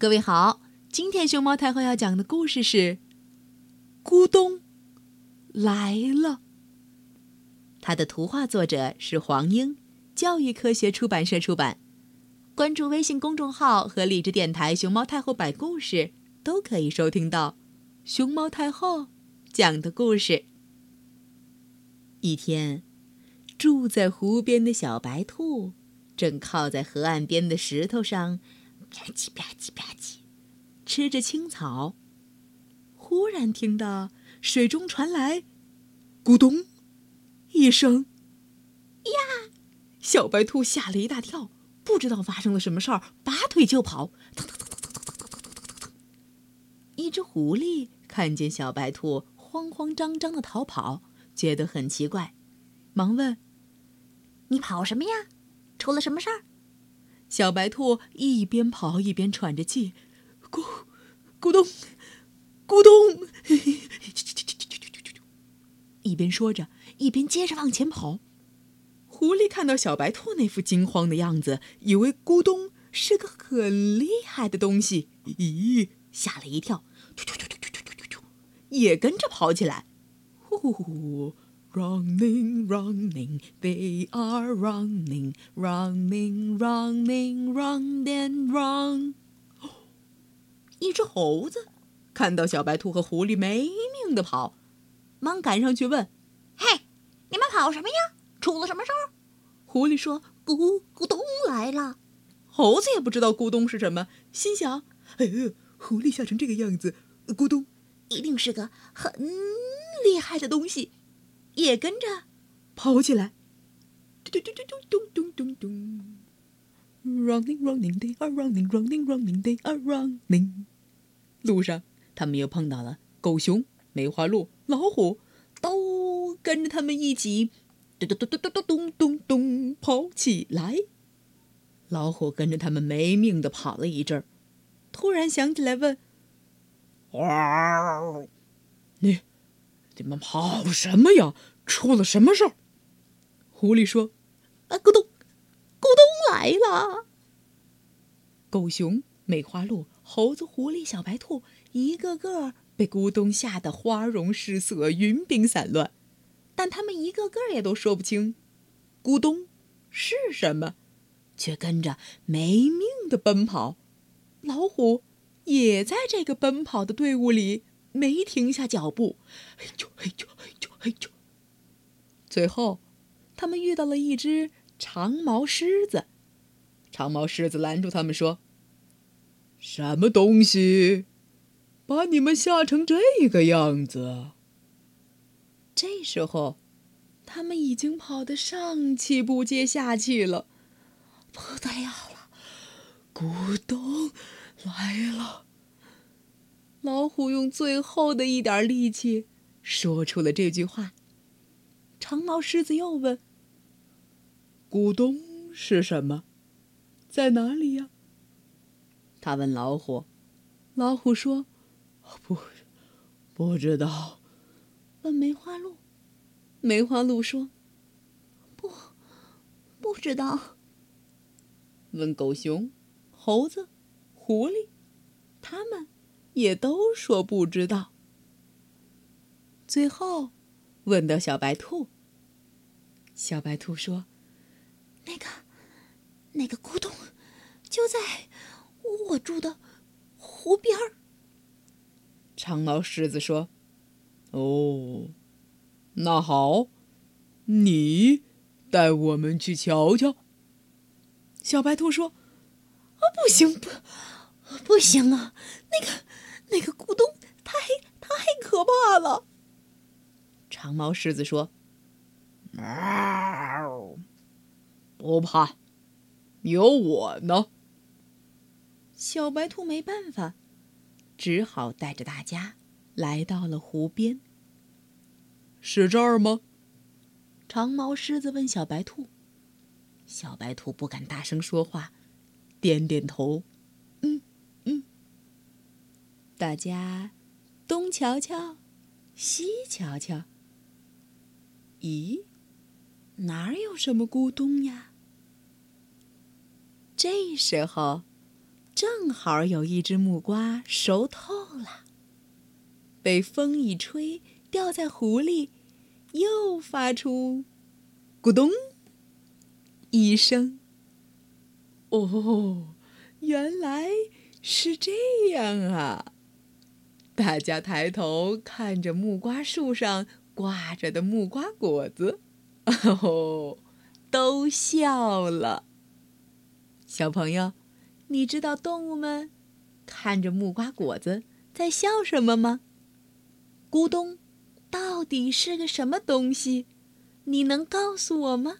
各位好，今天熊猫太后要讲的故事是《咕咚来了》。它的图画作者是黄英，教育科学出版社出版。关注微信公众号和荔枝电台“熊猫太后摆故事”，都可以收听到熊猫太后讲的故事。一天，住在湖边的小白兔正靠在河岸边的石头上。吧唧吧唧吧唧，吃着青草。忽然听到水中传来“咕咚”一声，呀！小白兔吓了一大跳，不知道发生了什么事儿，拔腿就跑。一只狐狸看见小白兔慌慌张张的逃跑，觉得很奇怪，忙问：“你跑什么呀？出了什么事儿？”小白兔一边跑一边喘着气，咕咕咚，咕咚，一边说着，一边接着往前跑。狐狸看到小白兔那副惊慌的样子，以为咕咚是个很厉害的东西，咦，吓了一跳，也跟着跑起来，呼呼。Running, running, they are running, running, running, run and run。一只猴子看到小白兔和狐狸没命的跑，忙赶上去问：“嘿，你们跑什么呀？出了什么事儿？”狐狸说：“咕咕咚来了。”猴子也不知道咕咚是什么，心想：“哎呀，狐狸吓成这个样子，咕咚一定是个很厉害的东西。”也跟着跑起来，咚咚咚咚咚咚咚咚。Running, running, they are running, running, running, they are running。路上，他们又碰到了狗熊、梅花鹿、老虎，都跟着他们一起咚咚咚咚咚咚咚咚跑起来。老虎跟着他们没命的跑了一阵儿，突然想起来问：“你？”你们跑什么呀？出了什么事儿？狐狸说：“啊，咕咚，咕咚来了！”狗熊、梅花鹿、猴子、狐狸、小白兔，一个个被咕咚吓得花容失色、云鬓散乱，但他们一个个也都说不清“咕咚”是什么，却跟着没命的奔跑。老虎也在这个奔跑的队伍里。没停下脚步，嘿啾嘿啾嘿啾嘿啾。最后，他们遇到了一只长毛狮子。长毛狮子拦住他们说：“什么东西，把你们吓成这个样子？”这时候，他们已经跑得上气不接下气了，不得了了，咕咚来了。老虎用最后的一点力气说出了这句话。长毛狮子又问：“咕咚是什么？在哪里呀？”他问老虎。老虎说：“不，不知道。”问梅花鹿。梅花鹿说：“不，不知道。”问狗熊、猴子、狐狸，他们。也都说不知道。最后，问到小白兔。小白兔说：“那个，那个咕咚，就在我住的湖边儿。”长毛狮子说：“哦，那好，你带我们去瞧瞧。”小白兔说：“啊，不行，不，不行啊，”那个咕咚太太可怕了。长毛狮子说：“喵，不怕，有我呢。”小白兔没办法，只好带着大家来到了湖边。是这儿吗？长毛狮子问小白兔。小白兔不敢大声说话，点点头。嗯嗯大家东瞧瞧，西瞧瞧。咦，哪有什么咕咚呀？这时候，正好有一只木瓜熟透了，被风一吹，掉在湖里，又发出“咕咚”一声。哦，原来是这样啊！大家抬头看着木瓜树上挂着的木瓜果子，哦吼，都笑了。小朋友，你知道动物们看着木瓜果子在笑什么吗？咕咚，到底是个什么东西？你能告诉我吗？